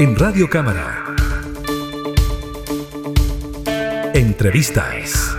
En Radio Cámara. Entrevistas.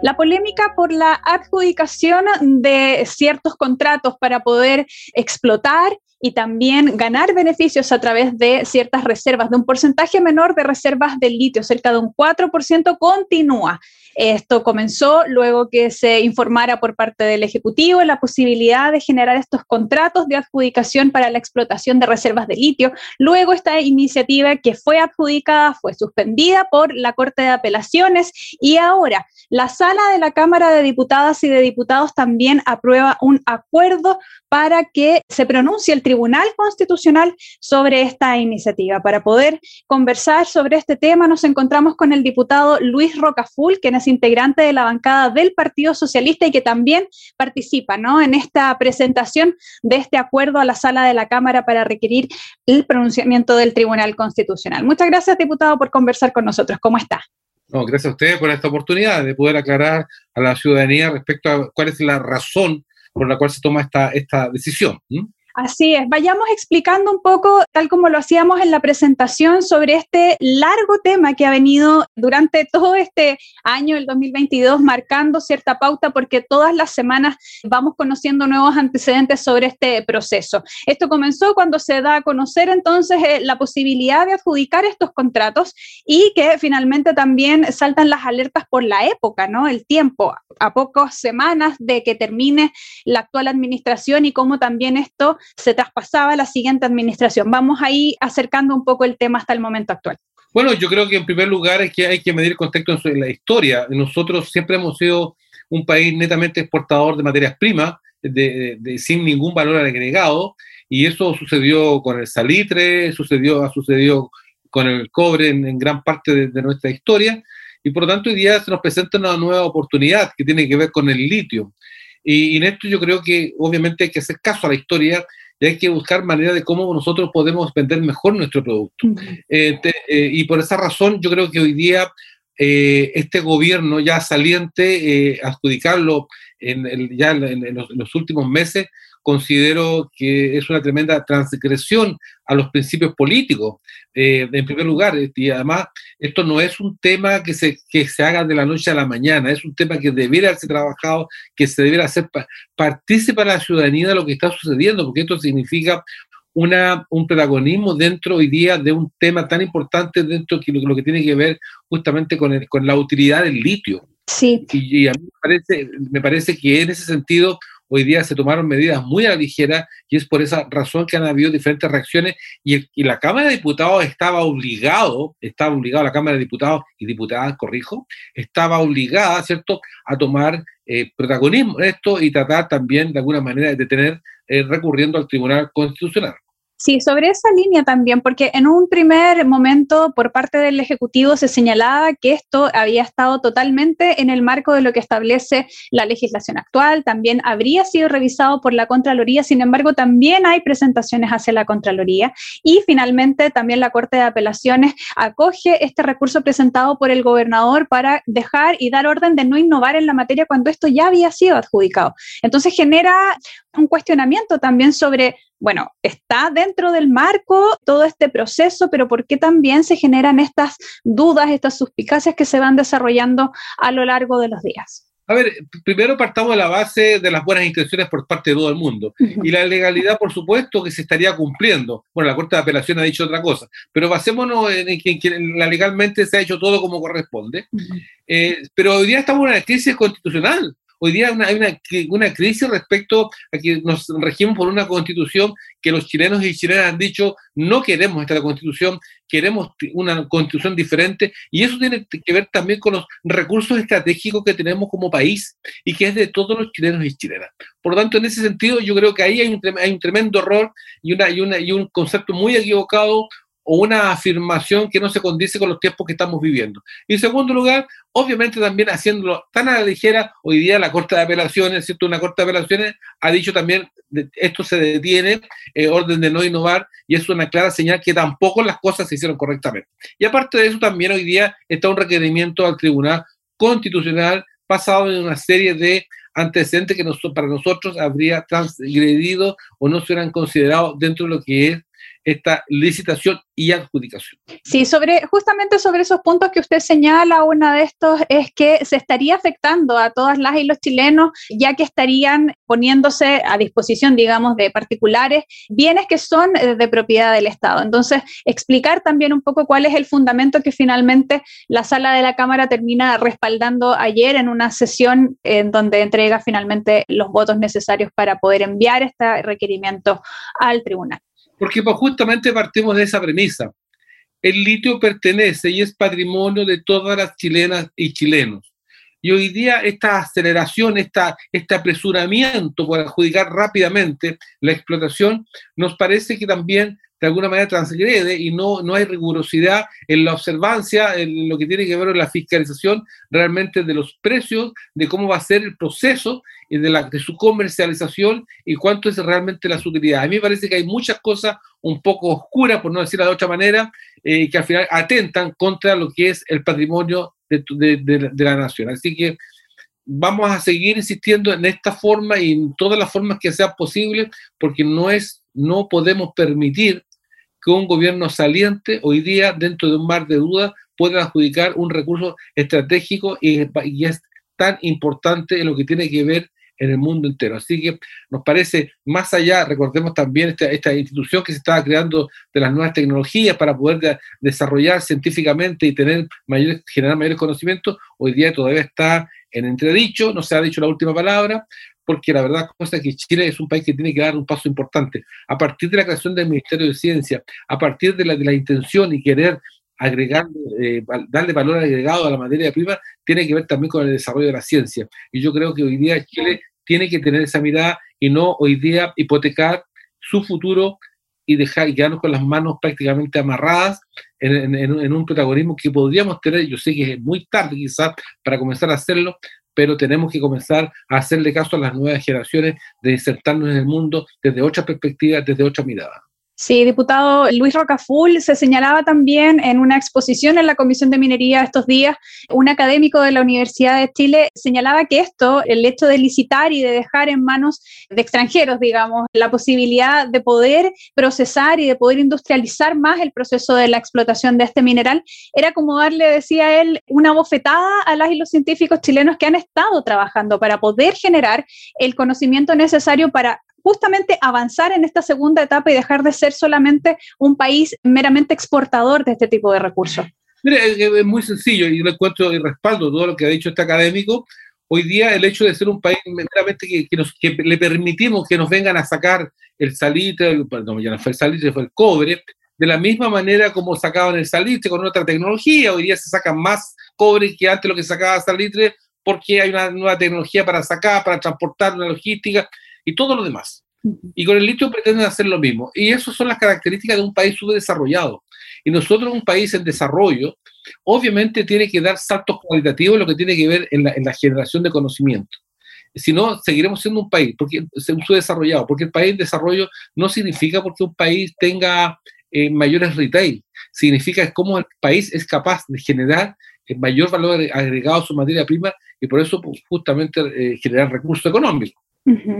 La polémica por la adjudicación de ciertos contratos para poder explotar y también ganar beneficios a través de ciertas reservas, de un porcentaje menor de reservas de litio, cerca de un 4%, continúa. Esto comenzó luego que se informara por parte del Ejecutivo la posibilidad de generar estos contratos de adjudicación para la explotación de reservas de litio. Luego esta iniciativa que fue adjudicada fue suspendida por la Corte de Apelaciones y ahora la sala de la Cámara de Diputadas y de Diputados también aprueba un acuerdo para que se pronuncie el Tribunal Constitucional sobre esta iniciativa. Para poder conversar sobre este tema nos encontramos con el diputado Luis Rocaful, quien es integrante de la bancada del Partido Socialista y que también participa ¿no? en esta presentación de este acuerdo a la sala de la Cámara para requerir el pronunciamiento del Tribunal Constitucional. Muchas gracias, diputado, por conversar con nosotros. ¿Cómo está? No, gracias a ustedes por esta oportunidad de poder aclarar a la ciudadanía respecto a cuál es la razón por la cual se toma esta, esta decisión. Así es, vayamos explicando un poco, tal como lo hacíamos en la presentación, sobre este largo tema que ha venido durante todo este año, el 2022, marcando cierta pauta porque todas las semanas vamos conociendo nuevos antecedentes sobre este proceso. Esto comenzó cuando se da a conocer entonces eh, la posibilidad de adjudicar estos contratos y que finalmente también saltan las alertas por la época, ¿no? El tiempo, a pocas semanas de que termine la actual administración y cómo también esto se traspasaba a la siguiente administración. Vamos ahí acercando un poco el tema hasta el momento actual. Bueno, yo creo que en primer lugar es que hay que medir el contexto en la historia. Nosotros siempre hemos sido un país netamente exportador de materias primas, de, sin ningún valor agregado, y eso sucedió con el salitre, sucedió, ha sucedido con el cobre en, gran parte de, nuestra historia, y por lo tanto hoy día se nos presenta una nueva oportunidad que tiene que ver con el litio. Y, y en esto yo creo que obviamente hay que hacer caso a la historia y hay que buscar maneras de cómo nosotros podemos vender mejor nuestro producto. Eh, eh, y por esa razón yo creo que hoy día eh, este gobierno ya saliente, adjudicarlo en, ya en, los, últimos meses, considero que es una tremenda transgresión a los principios políticos, eh, en primer lugar. Y además, esto no es un tema que se, que se haga de la noche a la mañana, es un tema que debiera ser trabajado, que se debiera hacer partícipe a la ciudadanía de lo que está sucediendo, porque esto significa una, un protagonismo dentro hoy día de un tema tan importante dentro de lo, que tiene que ver justamente con, con la utilidad del litio. Sí. Y, a mí me parece, me parece que en ese sentido hoy día se tomaron medidas muy a la ligera y es por esa razón que han habido diferentes reacciones y, la Cámara de Diputados estaba obligado, estaba obligado la Cámara de Diputados y diputadas, corrijo, estaba obligada, ¿cierto?, a tomar eh, protagonismo en esto y tratar también de alguna manera de detener eh, recurriendo al Tribunal Constitucional. Sí, sobre esa línea también, porque en un primer momento por parte del Ejecutivo se señalaba que esto había estado totalmente en el marco de lo que establece la legislación actual, también habría sido revisado por la Contraloría, sin embargo, también hay presentaciones hacia la Contraloría y finalmente también la Corte de Apelaciones acoge este recurso presentado por el gobernador para dejar y dar orden de no innovar en la materia cuando esto ya había sido adjudicado. Entonces genera un cuestionamiento también sobre bueno, está dentro del marco todo este proceso, pero ¿por qué también se generan estas dudas, estas suspicacias que se van desarrollando a lo largo de los días? A ver, primero partamos de la base de las buenas intenciones por parte de todo el mundo. Y la legalidad, por supuesto, que se estaría cumpliendo. Bueno, la Corte de Apelación ha dicho otra cosa, pero basémonos en que, legalmente se ha hecho todo como corresponde. Eh, pero hoy día estamos en una crisis constitucional. Hoy día hay una, una, crisis respecto a que nos regimos por una constitución que los chilenos y chilenas han dicho no queremos esta constitución, queremos una constitución diferente y eso tiene que ver también con los recursos estratégicos que tenemos como país y que es de todos los chilenos y chilenas. Por lo tanto, en ese sentido, yo creo que ahí hay un, hay un tremendo error y, una, y, una, y un concepto muy equivocado o una afirmación que no se condice con los tiempos que estamos viviendo. Y en segundo lugar, obviamente también haciéndolo tan a la ligera, hoy día la Corte de Apelaciones, ¿cierto? Una Corte de Apelaciones ha dicho también, esto se detiene, eh, orden de no innovar, y es una clara señal que tampoco las cosas se hicieron correctamente. Y aparte de eso, también hoy día está un requerimiento al Tribunal Constitucional basado en una serie de antecedentes que para nosotros habría transgredido o no se hubieran considerado dentro de lo que es esta licitación y adjudicación. Sí, sobre, justamente sobre esos puntos que usted señala, uno de estos es que se estaría afectando a todas las y los chilenos, ya que estarían poniéndose a disposición, digamos, de particulares bienes que son de propiedad del Estado. Entonces, explicar también un poco cuál es el fundamento que finalmente la sala de la Cámara termina respaldando ayer en una sesión en donde entrega finalmente los votos necesarios para poder enviar este requerimiento al tribunal. Porque pues, justamente partimos de esa premisa. El litio pertenece y es patrimonio de todas las chilenas y chilenos. Y hoy día esta aceleración, esta, este apresuramiento por adjudicar rápidamente la explotación, nos parece que también alguna manera transgrede y no, no hay rigurosidad en la observancia, en lo que tiene que ver con la fiscalización realmente de los precios, de cómo va a ser el proceso de, la, de su comercialización y cuánto es realmente la utilidad. A mí me parece que hay muchas cosas un poco oscuras, por no decirlo de otra manera, eh, que al final atentan contra lo que es el patrimonio de, de, de la nación. Así que vamos a seguir insistiendo en esta forma y en todas las formas que sean posibles, porque no es, no podemos permitir que un gobierno saliente hoy día, dentro de un mar de dudas, pueda adjudicar un recurso estratégico y, es tan importante en lo que tiene que ver en el mundo entero. Así que nos parece, más allá, recordemos también esta, esta institución que se estaba creando de las nuevas tecnologías para poder desarrollar científicamente y tener mayor, generar mayores conocimientos, hoy día todavía está en entredicho, no se ha dicho la última palabra, porque la verdad es que Chile es un país que tiene que dar un paso importante. A partir de la creación del Ministerio de Ciencia, a partir de la, intención y querer agregar, eh, darle valor agregado a la materia prima, tiene que ver también con el desarrollo de la ciencia. Y yo creo que hoy día Chile tiene que tener esa mirada y no hoy día hipotecar su futuro y dejar y quedarnos con las manos prácticamente amarradas en, en, un protagonismo que podríamos tener, yo sé que es muy tarde quizás para comenzar a hacerlo, pero tenemos que comenzar a hacerle caso a las nuevas generaciones de insertarnos en el mundo desde otra perspectiva, desde otra mirada. Sí, diputado Luis Rocaful, se señalaba también en una exposición en la Comisión de Minería estos días, un académico de la Universidad de Chile señalaba que esto, el hecho de licitar y de dejar en manos de extranjeros, digamos, la posibilidad de poder procesar y de poder industrializar más el proceso de la explotación de este mineral, era como darle, decía él, una bofetada a las y los científicos chilenos que han estado trabajando para poder generar el conocimiento necesario para justamente avanzar en esta segunda etapa y dejar de ser solamente un país meramente exportador de este tipo de recursos? Mire, es, muy sencillo y lo encuentro y respaldo todo lo que ha dicho este académico. Hoy día el hecho de ser un país meramente que, que, le permitimos que nos vengan a sacar el salitre, perdón, ya no fue el salitre, fue el cobre, de la misma manera como sacaban el salitre con otra tecnología. Hoy día se saca más cobre que antes lo que sacaba salitre porque hay una nueva tecnología para sacar, para transportar, una logística y todo lo demás. Y con el litio pretenden hacer lo mismo. Y esas son las características de un país subdesarrollado. Y nosotros, un país en desarrollo, obviamente tiene que dar saltos cualitativos en lo que tiene que ver en la, generación de conocimiento. Si no, seguiremos siendo un país porque un subdesarrollado, porque el país en desarrollo no significa porque un país tenga eh, mayores retail, significa cómo el país es capaz de generar eh, mayor valor agregado a su materia prima y por eso pues, justamente eh, generar recursos económicos.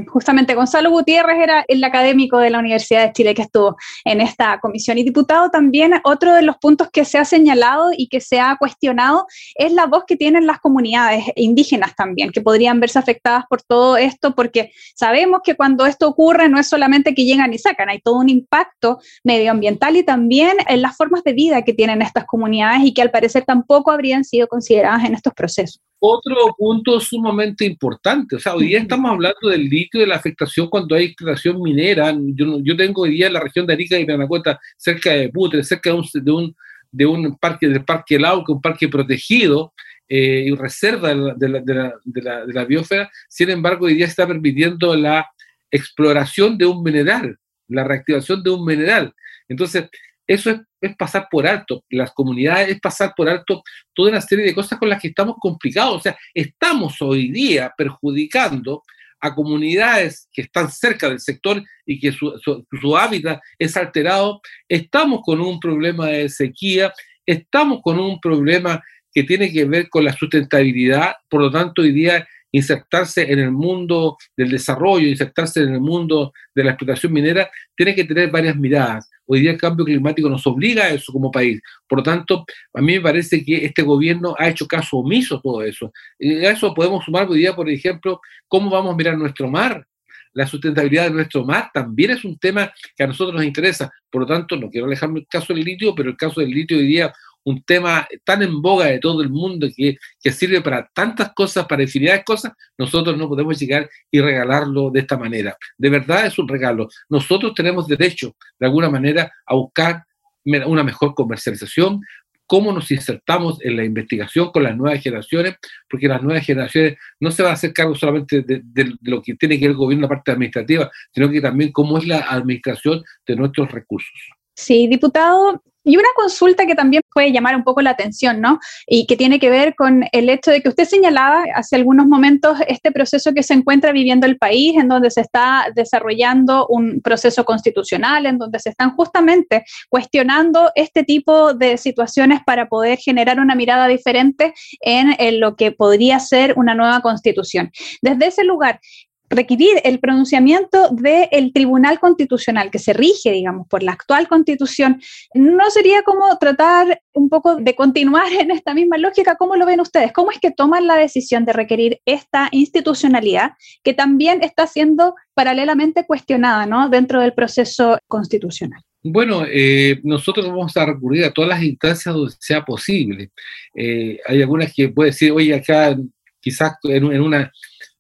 Justamente Gonzalo Gutiérrez era el académico de la Universidad de Chile que estuvo en esta comisión. Y diputado, también otro de los puntos que se ha señalado y que se ha cuestionado es la voz que tienen las comunidades indígenas también, que podrían verse afectadas por todo esto, porque sabemos que cuando esto ocurre no es solamente que llegan y sacan, hay todo un impacto medioambiental y también en las formas de vida que tienen estas comunidades y que al parecer tampoco habrían sido consideradas en estos procesos. Otro punto sumamente importante, o sea, hoy día estamos hablando del litio, de la afectación cuando hay explotación minera. Yo, yo tengo hoy día en la región de Arica y Panacueta, cerca de Putre, cerca de un, de un, de un parque, del Parque Lauca, un parque protegido eh, y reserva de la, de, la, de, la, de la biosfera. Sin embargo, hoy día está permitiendo la exploración de un mineral, la reactivación de un mineral. Entonces, eso es, pasar por alto, las comunidades es pasar por alto toda una serie de cosas con las que estamos complicados. O sea, estamos hoy día perjudicando a comunidades que están cerca del sector y que su, su, hábitat es alterado. Estamos con un problema de sequía, estamos con un problema que tiene que ver con la sustentabilidad, por lo tanto hoy día insertarse en el mundo del desarrollo, insertarse en el mundo de la explotación minera, tiene que tener varias miradas. Hoy día el cambio climático nos obliga a eso como país. Por lo tanto, a mí me parece que este gobierno ha hecho caso omiso a todo eso. Y a eso podemos sumar hoy día, por ejemplo, cómo vamos a mirar nuestro mar. La sustentabilidad de nuestro mar también es un tema que a nosotros nos interesa. Por lo tanto, no quiero alejarme el caso del litio, pero el caso del litio hoy día un tema tan en boga de todo el mundo que, que, sirve para tantas cosas, para infinidad de cosas, nosotros no podemos llegar y regalarlo de esta manera. De verdad es un regalo. Nosotros tenemos derecho, de alguna manera, a buscar una mejor comercialización, cómo nos insertamos en la investigación con las nuevas generaciones, porque las nuevas generaciones no se van a hacer cargo solamente de, lo que tiene que ver el gobierno, la parte administrativa, sino que también cómo es la administración de nuestros recursos. Sí, diputado, y una consulta que también puede llamar un poco la atención, ¿no? Y que tiene que ver con el hecho de que usted señalaba hace algunos momentos este proceso que se encuentra viviendo el país, en donde se está desarrollando un proceso constitucional, en donde se están justamente cuestionando este tipo de situaciones para poder generar una mirada diferente en, en lo que podría ser una nueva constitución. Desde ese lugar, requerir el pronunciamiento del Tribunal Constitucional, que se rige, digamos, por la actual constitución, ¿no sería como tratar un poco de continuar en esta misma lógica? ¿Cómo lo ven ustedes? ¿Cómo es que toman la decisión de requerir esta institucionalidad que también está siendo paralelamente cuestionada ¿no? dentro del proceso constitucional? Bueno, eh, nosotros vamos a recurrir a todas las instancias donde sea posible. Eh, hay algunas que puede decir, oye, acá quizás en una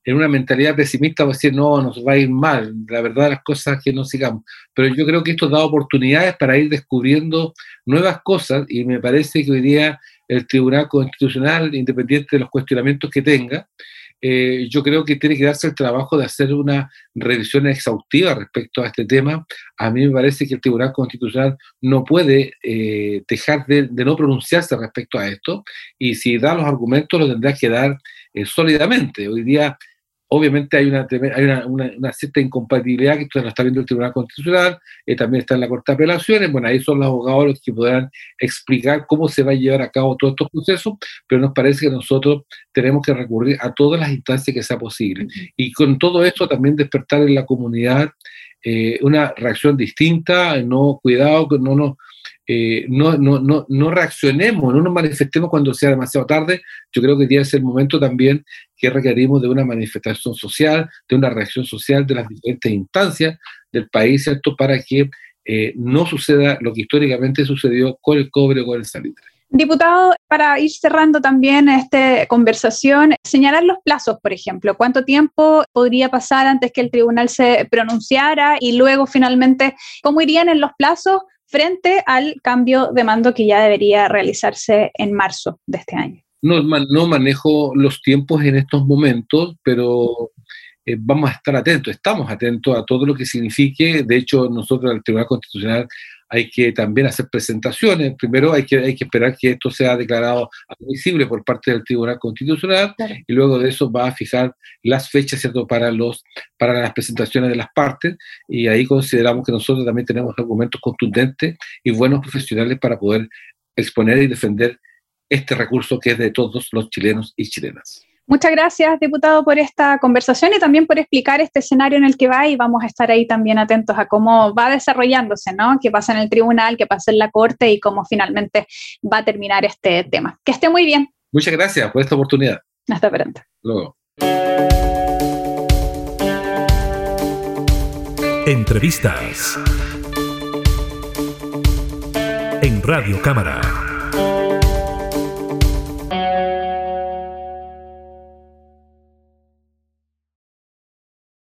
en una mentalidad pesimista va a decir, no, nos va a ir mal, la verdad las cosas que no sigamos. Pero yo creo que esto da oportunidades para ir descubriendo nuevas cosas y me parece que hoy día el Tribunal Constitucional, independiente de los cuestionamientos que tenga, eh, yo creo que tiene que darse el trabajo de hacer una revisión exhaustiva respecto a este tema. A mí me parece que el Tribunal Constitucional no puede eh, dejar de, no pronunciarse respecto a esto y si da los argumentos los tendrá que dar eh, sólidamente. Hoy día Obviamente hay una, hay una, cierta incompatibilidad que esto lo está viendo el Tribunal Constitucional, eh, también está en la Corte de Apelaciones, bueno, ahí son los abogados los que podrán explicar cómo se va a llevar a cabo todos estos procesos, pero nos parece que nosotros tenemos que recurrir a todas las instancias que sea posible. Y con todo esto también despertar en la comunidad eh, una reacción distinta, no cuidado, no nos eh, no, no, no, no, reaccionemos, no nos manifestemos cuando sea demasiado tarde. Yo creo que que ser el momento también que requerimos de una manifestación social, de una reacción social de las diferentes instancias del país, ¿cierto? Para que eh, no suceda lo que históricamente sucedió con el cobre o con el salitre. Diputado, para ir cerrando también esta conversación, señalar los plazos, por ejemplo, cuánto tiempo podría pasar antes que el tribunal se pronunciara y luego finalmente, ¿cómo irían en los plazos frente al cambio de mando que ya debería realizarse en marzo de este año. No, manejo los tiempos en estos momentos, pero eh, vamos a estar atentos, estamos atentos a todo lo que signifique. De hecho, nosotros, el Tribunal Constitucional, hay que también hacer presentaciones. Primero hay que, hay que esperar que esto sea declarado admisible por parte del Tribunal Constitucional y luego de eso va a fijar las fechas ¿cierto? Para, los, para las presentaciones de las partes y ahí consideramos que nosotros también tenemos argumentos contundentes y buenos profesionales para poder exponer y defender este recurso que es de todos los chilenos y chilenas. Muchas gracias, diputado, por esta conversación y también por explicar este escenario en el que va y vamos a estar ahí también atentos a cómo va desarrollándose, ¿no? Qué pasa en el tribunal, qué pasa en la corte y cómo finalmente va a terminar este tema. Que esté muy bien. Muchas gracias por esta oportunidad. Hasta pronto. Luego. Entrevistas en Radio Cámara.